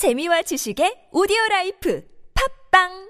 재미와 지식의 오디오 라이프. 팝빵